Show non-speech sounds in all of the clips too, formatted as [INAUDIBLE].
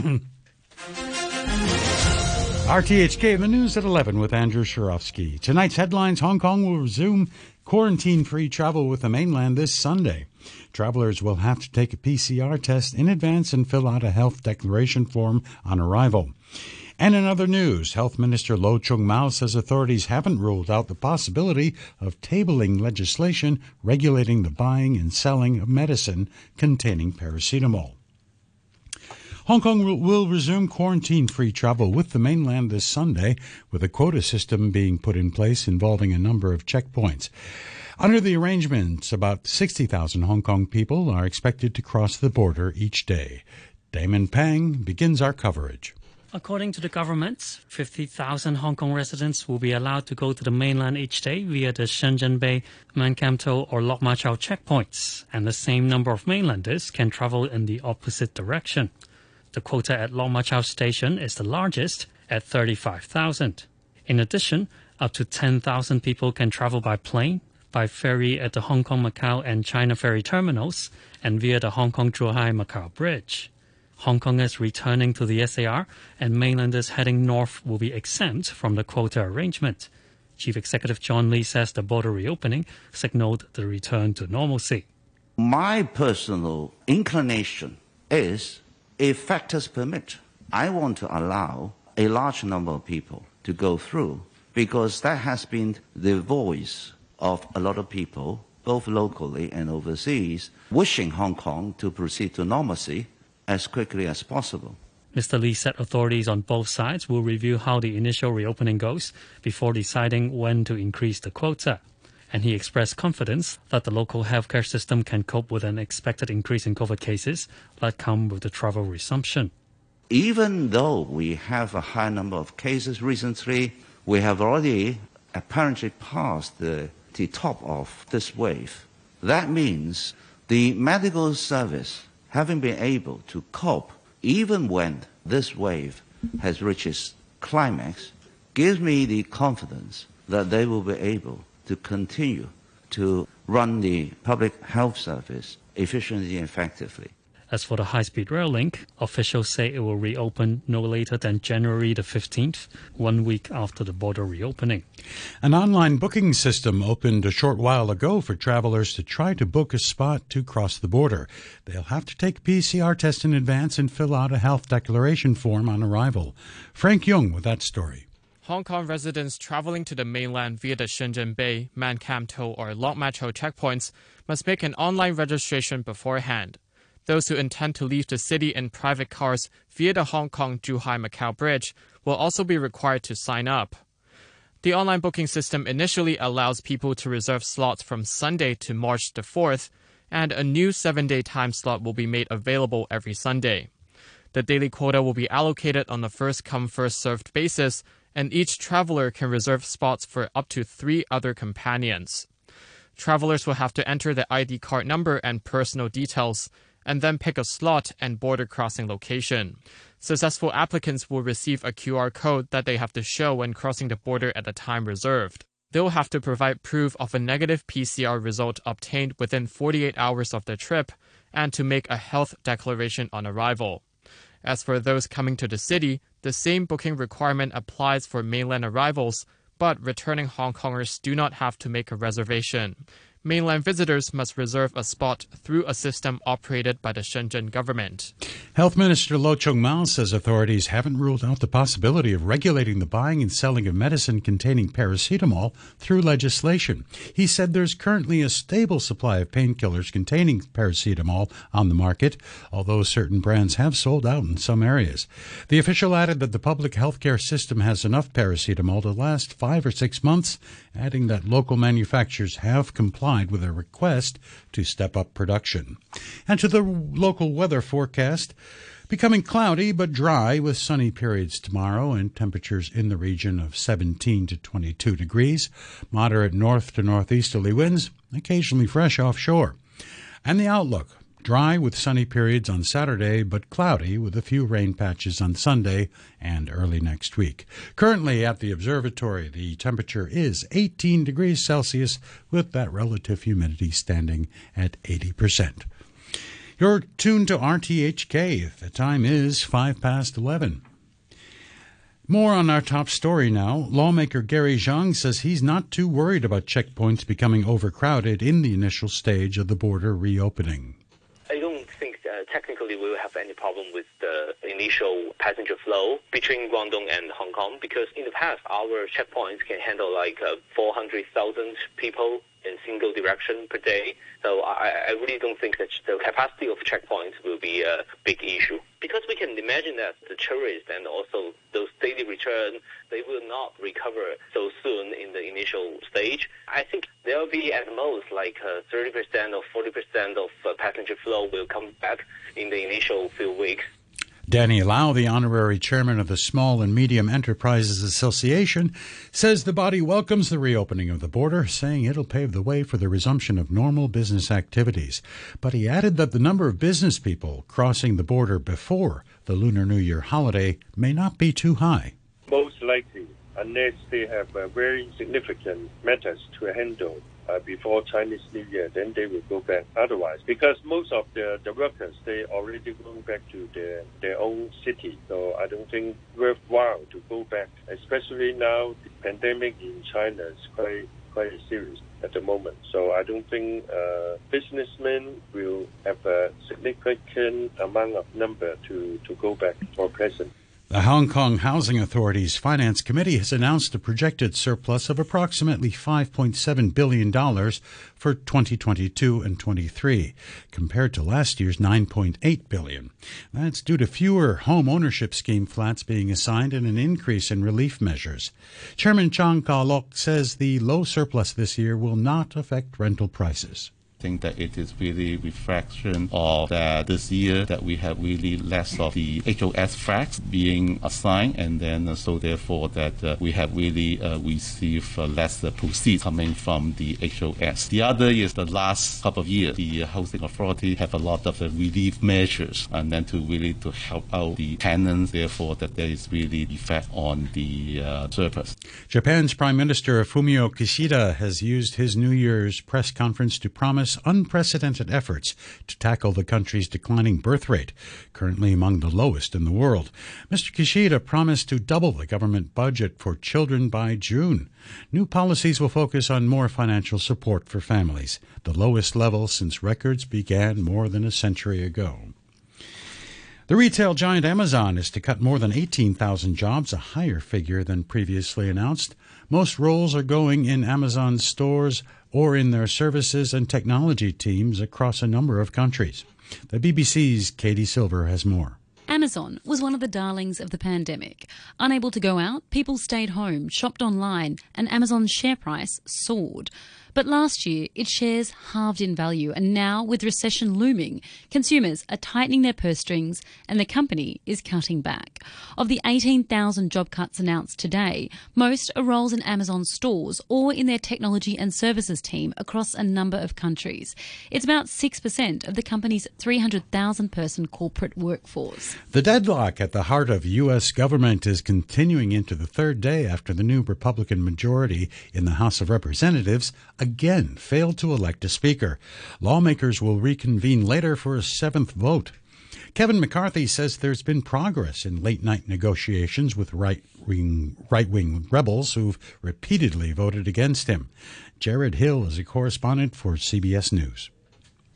[CLEARS THROAT] RTHK, the news at 11 with Andrew Shirovsky. Tonight's headlines Hong Kong will resume quarantine free travel with the mainland this Sunday. Travelers will have to take a PCR test in advance and fill out a health declaration form on arrival. And in other news, Health Minister Lo Chung Mau says authorities haven't ruled out the possibility of tabling legislation regulating the buying and selling of medicine containing paracetamol. Hong Kong will resume quarantine free travel with the mainland this Sunday, with a quota system being put in place involving a number of checkpoints. Under the arrangements, about 60,000 Hong Kong people are expected to cross the border each day. Damon Pang begins our coverage. According to the government, 50,000 Hong Kong residents will be allowed to go to the mainland each day via the Shenzhen Bay, Man Kam To, or Lok Ma Chau checkpoints, and the same number of mainlanders can travel in the opposite direction. The quota at Ma Chau station is the largest at 35,000. In addition, up to 10,000 people can travel by plane, by ferry at the Hong Kong Macau and China ferry terminals, and via the Hong Kong Zhuhai Macau Bridge. Hong Kongers returning to the SAR and mainlanders heading north will be exempt from the quota arrangement. Chief Executive John Lee says the border reopening signaled the return to normalcy. My personal inclination is, if factors permit, I want to allow a large number of people to go through because that has been the voice of a lot of people, both locally and overseas, wishing Hong Kong to proceed to normalcy as quickly as possible. Mr. Lee said authorities on both sides will review how the initial reopening goes before deciding when to increase the quota. And he expressed confidence that the local healthcare system can cope with an expected increase in COVID cases that come with the travel resumption. Even though we have a high number of cases recently, we have already apparently passed the, the top of this wave. That means the medical service having been able to cope even when this wave has reached its climax gives me the confidence that they will be able to continue to run the public health service efficiently and effectively. As for the high speed rail link, officials say it will reopen no later than January the 15th, one week after the border reopening. An online booking system opened a short while ago for travelers to try to book a spot to cross the border. They'll have to take a PCR test in advance and fill out a health declaration form on arrival. Frank Young with that story. Hong Kong residents traveling to the mainland via the Shenzhen Bay, Man Kam To, or Lok Ma checkpoints must make an online registration beforehand. Those who intend to leave the city in private cars via the Hong Kong Zhuhai Macau Bridge will also be required to sign up. The online booking system initially allows people to reserve slots from Sunday to March the 4th, and a new seven day time slot will be made available every Sunday. The daily quota will be allocated on a first come, first served basis, and each traveler can reserve spots for up to three other companions. Travelers will have to enter the ID card number and personal details and then pick a slot and border crossing location. Successful applicants will receive a QR code that they have to show when crossing the border at the time reserved. They'll have to provide proof of a negative PCR result obtained within 48 hours of their trip and to make a health declaration on arrival. As for those coming to the city, the same booking requirement applies for mainland arrivals, but returning Hong Kongers do not have to make a reservation mainland visitors must reserve a spot through a system operated by the Shenzhen government. Health Minister Lo Chung Mau says authorities haven't ruled out the possibility of regulating the buying and selling of medicine containing paracetamol through legislation. He said there's currently a stable supply of painkillers containing paracetamol on the market, although certain brands have sold out in some areas. The official added that the public healthcare system has enough paracetamol to last five or six months, adding that local manufacturers have complied complied with a request to step up production. And to the local weather forecast. Becoming cloudy but dry with sunny periods tomorrow and temperatures in the region of 17 to 22 degrees. Moderate north to northeasterly winds, occasionally fresh offshore. And the outlook Dry with sunny periods on Saturday, but cloudy with a few rain patches on Sunday and early next week. Currently at the observatory, the temperature is 18 degrees Celsius with that relative humidity standing at 80%. You're tuned to RTHK. The time is 5 past 11. More on our top story now. Lawmaker Gary Zhang says he's not too worried about checkpoints becoming overcrowded in the initial stage of the border reopening. Technically we will have any problem with the initial passenger flow between Guangdong and Hong Kong because in the past our checkpoints can handle like uh, 400,000 people in single direction per day. So I, I really don't think that the capacity of checkpoints will be a big issue. Because we can imagine that the tourists and also those daily return, they will not recover so initial stage. I think there will be at most like uh, 30% or 40% of uh, passenger flow will come back in the initial few weeks. Danny Lau, the honorary chairman of the Small and Medium Enterprises Association, says the body welcomes the reopening of the border, saying it'll pave the way for the resumption of normal business activities. But he added that the number of business people crossing the border before the Lunar New Year holiday may not be too high. Unless they have a very significant matters to handle uh, before Chinese New Year, then they will go back. Otherwise, because most of the, the workers they already going back to their their own city, so I don't think worthwhile to go back. Especially now, the pandemic in China is quite quite serious at the moment. So I don't think uh, businessmen will have a significant amount of number to, to go back for present. The Hong Kong Housing Authority's Finance Committee has announced a projected surplus of approximately $5.7 billion for 2022 and 23, compared to last year's 9.8 billion. That's due to fewer home ownership scheme flats being assigned and an increase in relief measures. Chairman Chang Ka-lok says the low surplus this year will not affect rental prices think that it is really reflection of that this year that we have really less of the HOS flats being assigned, and then uh, so therefore that uh, we have really uh, received uh, less uh, proceeds coming from the HOS. The other is the last couple of years, the housing authority have a lot of relief measures, and then to really to help out the tenants. Therefore, that there is really effect on the surface. Japan's Prime Minister Fumio Kishida has used his New Year's press conference to promise unprecedented efforts to tackle the country's declining birth rate, currently among the lowest in the world. Mr. Kishida promised to double the government budget for children by June. New policies will focus on more financial support for families, the lowest level since records began more than a century ago. The retail giant Amazon is to cut more than 18,000 jobs, a higher figure than previously announced. Most roles are going in Amazon stores or in their services and technology teams across a number of countries. The BBC's Katie Silver has more. Amazon was one of the darlings of the pandemic. Unable to go out, people stayed home, shopped online, and Amazon's share price soared. But last year, its shares halved in value, and now, with recession looming, consumers are tightening their purse strings and the company is cutting back. Of the 18,000 job cuts announced today, most are roles in Amazon stores or in their technology and services team across a number of countries. It's about 6% of the company's 300,000 person corporate workforce. The deadlock at the heart of U.S. government is continuing into the third day after the new Republican majority in the House of Representatives again failed to elect a speaker. Lawmakers will reconvene later for a seventh vote. Kevin McCarthy says there's been progress in late night negotiations with right wing right wing rebels who've repeatedly voted against him. Jared Hill is a correspondent for CBS News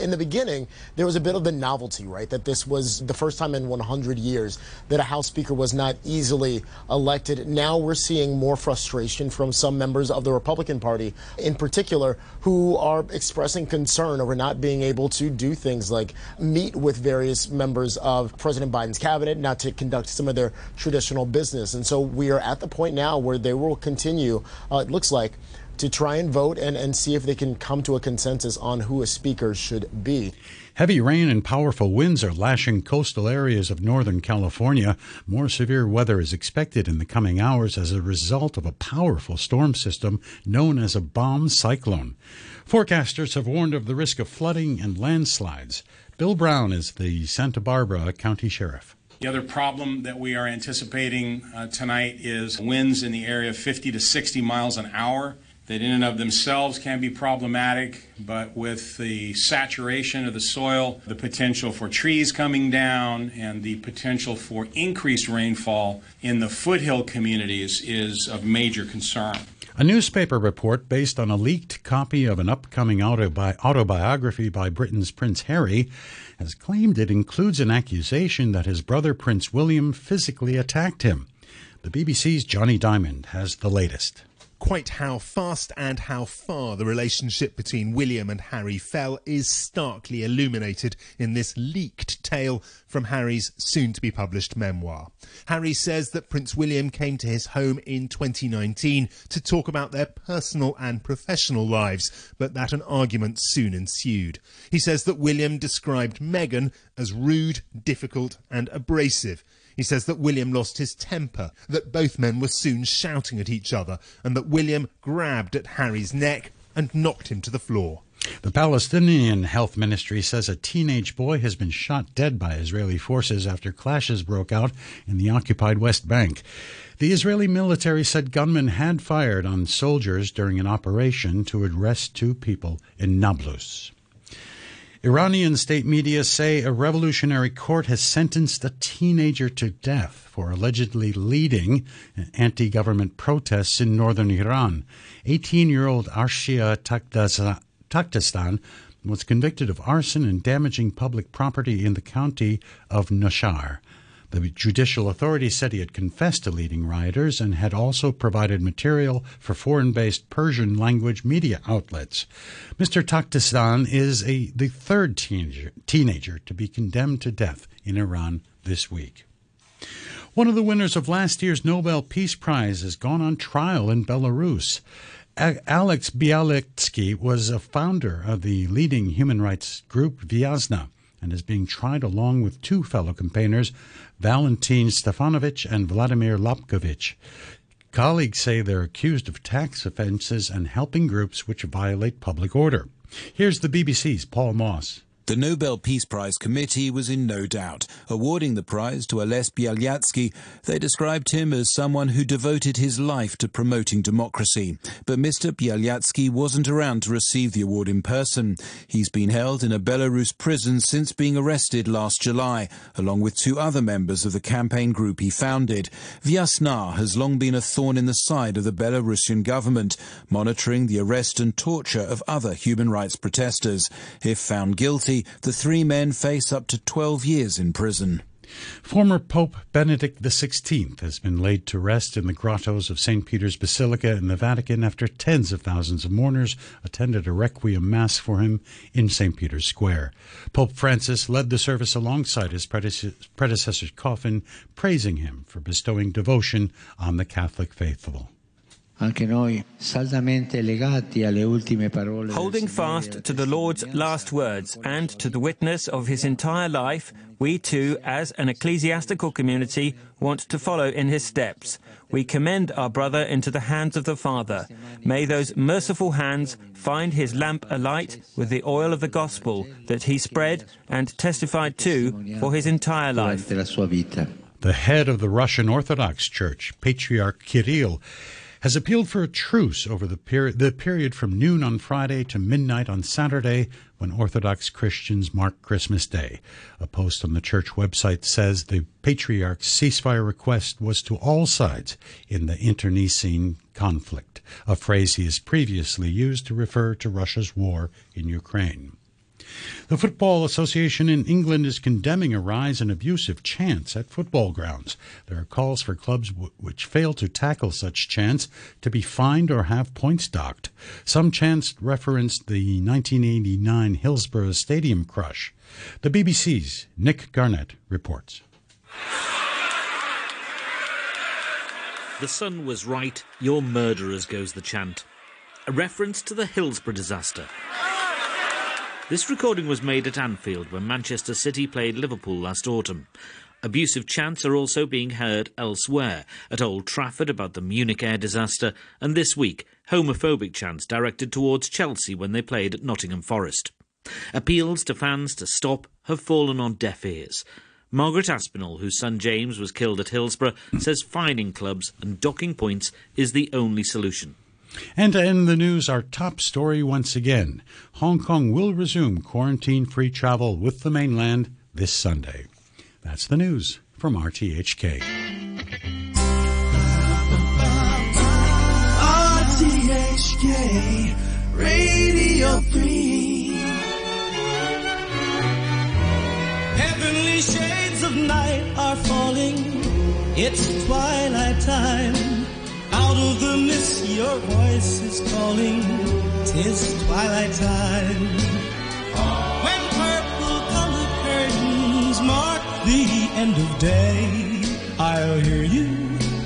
in the beginning, there was a bit of the novelty, right? That this was the first time in 100 years that a House Speaker was not easily elected. Now we're seeing more frustration from some members of the Republican Party, in particular, who are expressing concern over not being able to do things like meet with various members of President Biden's cabinet, not to conduct some of their traditional business. And so we are at the point now where they will continue, uh, it looks like, to try and vote and, and see if they can come to a consensus on who a speaker should be. Heavy rain and powerful winds are lashing coastal areas of Northern California. More severe weather is expected in the coming hours as a result of a powerful storm system known as a bomb cyclone. Forecasters have warned of the risk of flooding and landslides. Bill Brown is the Santa Barbara County Sheriff. The other problem that we are anticipating uh, tonight is winds in the area of 50 to 60 miles an hour that in and of themselves can be problematic, but with the saturation of the soil, the potential for trees coming down, and the potential for increased rainfall in the foothill communities is of major concern. A newspaper report based on a leaked copy of an upcoming autobi- autobiography by Britain's Prince Harry has claimed it includes an accusation that his brother Prince William physically attacked him. The BBC's Johnny Diamond has the latest. Quite how fast and how far the relationship between William and Harry fell is starkly illuminated in this leaked tale from Harry's soon to be published memoir. Harry says that Prince William came to his home in 2019 to talk about their personal and professional lives, but that an argument soon ensued. He says that William described Meghan as rude, difficult, and abrasive. He says that William lost his temper, that both men were soon shouting at each other, and that William grabbed at Harry's neck and knocked him to the floor. The Palestinian Health Ministry says a teenage boy has been shot dead by Israeli forces after clashes broke out in the occupied West Bank. The Israeli military said gunmen had fired on soldiers during an operation to arrest two people in Nablus. Iranian state media say a revolutionary court has sentenced a teenager to death for allegedly leading anti government protests in northern Iran. 18 year old Arshia Takdastan was convicted of arson and damaging public property in the county of Nowshahr. The judicial authorities said he had confessed to leading rioters and had also provided material for foreign based Persian language media outlets. Mr. Takdastan is a, the third teenager, teenager to be condemned to death in Iran this week. One of the winners of last year's Nobel Peace Prize has gone on trial in Belarus. Alex Bialyatsky was a founder of the leading human rights group Viasna and is being tried along with two fellow campaigners, Valentin Stefanovich and Vladimir Labkovich. Colleagues say they're accused of tax offenses and helping groups which violate public order. Here's the BBC's Paul Moss. The Nobel Peace Prize committee was in no doubt. Awarding the prize to Ales Bialyatsky, they described him as someone who devoted his life to promoting democracy. But Mr. Bialyatsky wasn't around to receive the award in person. He's been held in a Belarus prison since being arrested last July, along with two other members of the campaign group he founded. Viasna has long been a thorn in the side of the Belarusian government, monitoring the arrest and torture of other human rights protesters. If found guilty, the three men face up to 12 years in prison. Former Pope Benedict XVI has been laid to rest in the grottos of St. Peter's Basilica in the Vatican after tens of thousands of mourners attended a requiem mass for him in St. Peter's Square. Pope Francis led the service alongside his predecessor's coffin, praising him for bestowing devotion on the Catholic faithful. Holding fast to the Lord's last words and to the witness of his entire life, we too, as an ecclesiastical community, want to follow in his steps. We commend our brother into the hands of the Father. May those merciful hands find his lamp alight with the oil of the gospel that he spread and testified to for his entire life. The head of the Russian Orthodox Church, Patriarch Kirill, has appealed for a truce over the, peri- the period from noon on Friday to midnight on Saturday when Orthodox Christians mark Christmas Day. A post on the church website says the Patriarch's ceasefire request was to all sides in the internecine conflict, a phrase he has previously used to refer to Russia's war in Ukraine. The Football Association in England is condemning a rise in abusive chants at football grounds. There are calls for clubs w- which fail to tackle such chants to be fined or have points docked. Some chants referenced the 1989 Hillsborough Stadium crush. The BBC's Nick Garnett reports. The sun was right, your murderers goes the chant. A reference to the Hillsborough disaster. This recording was made at Anfield when Manchester City played Liverpool last autumn. Abusive chants are also being heard elsewhere, at Old Trafford about the Munich air disaster, and this week, homophobic chants directed towards Chelsea when they played at Nottingham Forest. Appeals to fans to stop have fallen on deaf ears. Margaret Aspinall, whose son James was killed at Hillsborough, says fining clubs and docking points is the only solution. And to end the news, our top story once again Hong Kong will resume quarantine free travel with the mainland this Sunday. That's the news from RTHK. RTHK Radio 3. Heavenly shades of night are falling. It's twilight time. Out of the mist, your voice is calling. Tis twilight time. When purple colored curtains mark the end of day, I'll hear you,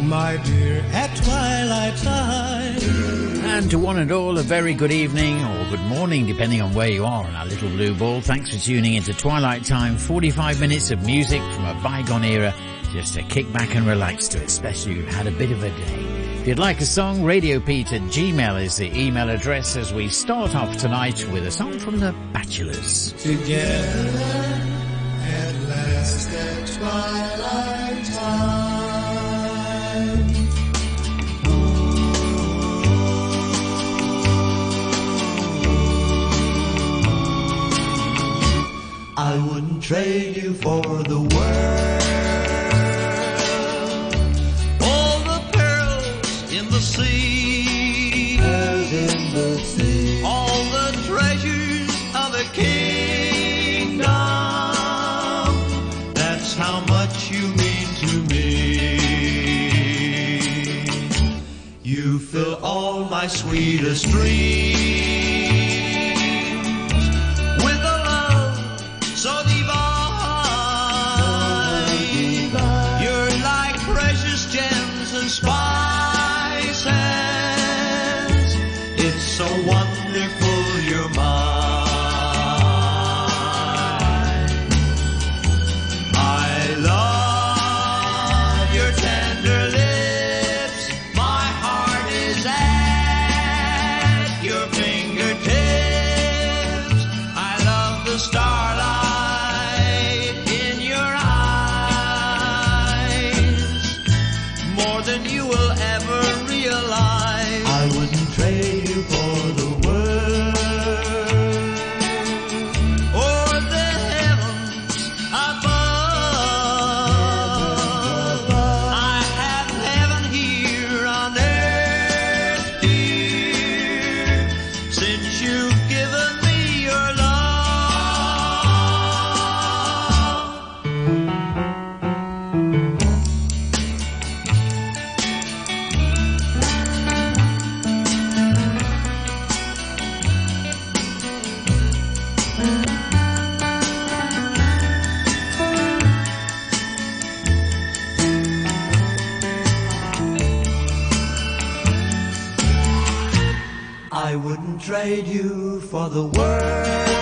my dear, at twilight time. And to one and all, a very good evening or good morning, depending on where you are on our little blue ball. Thanks for tuning into Twilight Time. 45 minutes of music from a bygone era, just to kick back and relax to, especially if you've had a bit of a day. If you'd like a song, radiopete at gmail is the email address as we start off tonight with a song from the Bachelors. Together at last at twilight time. I wouldn't trade you for the world. The sea. Pearls in the sea. All the treasures of a kingdom. That's how much you mean to me. You fill all my sweetest dreams I wouldn't trade you for the world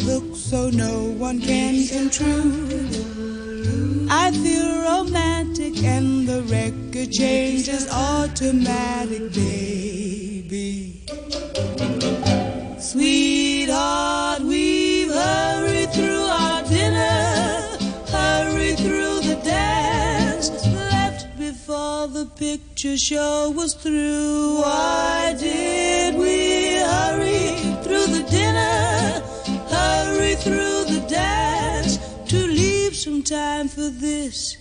hook so no one can intrude. I feel romantic and the record changes automatic, baby. Sweetheart, we've hurried through our dinner, hurried through the dance, left before the picture show was through. Why did we hurry through the dance to leave some time for this,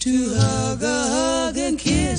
to hug a hug and kiss.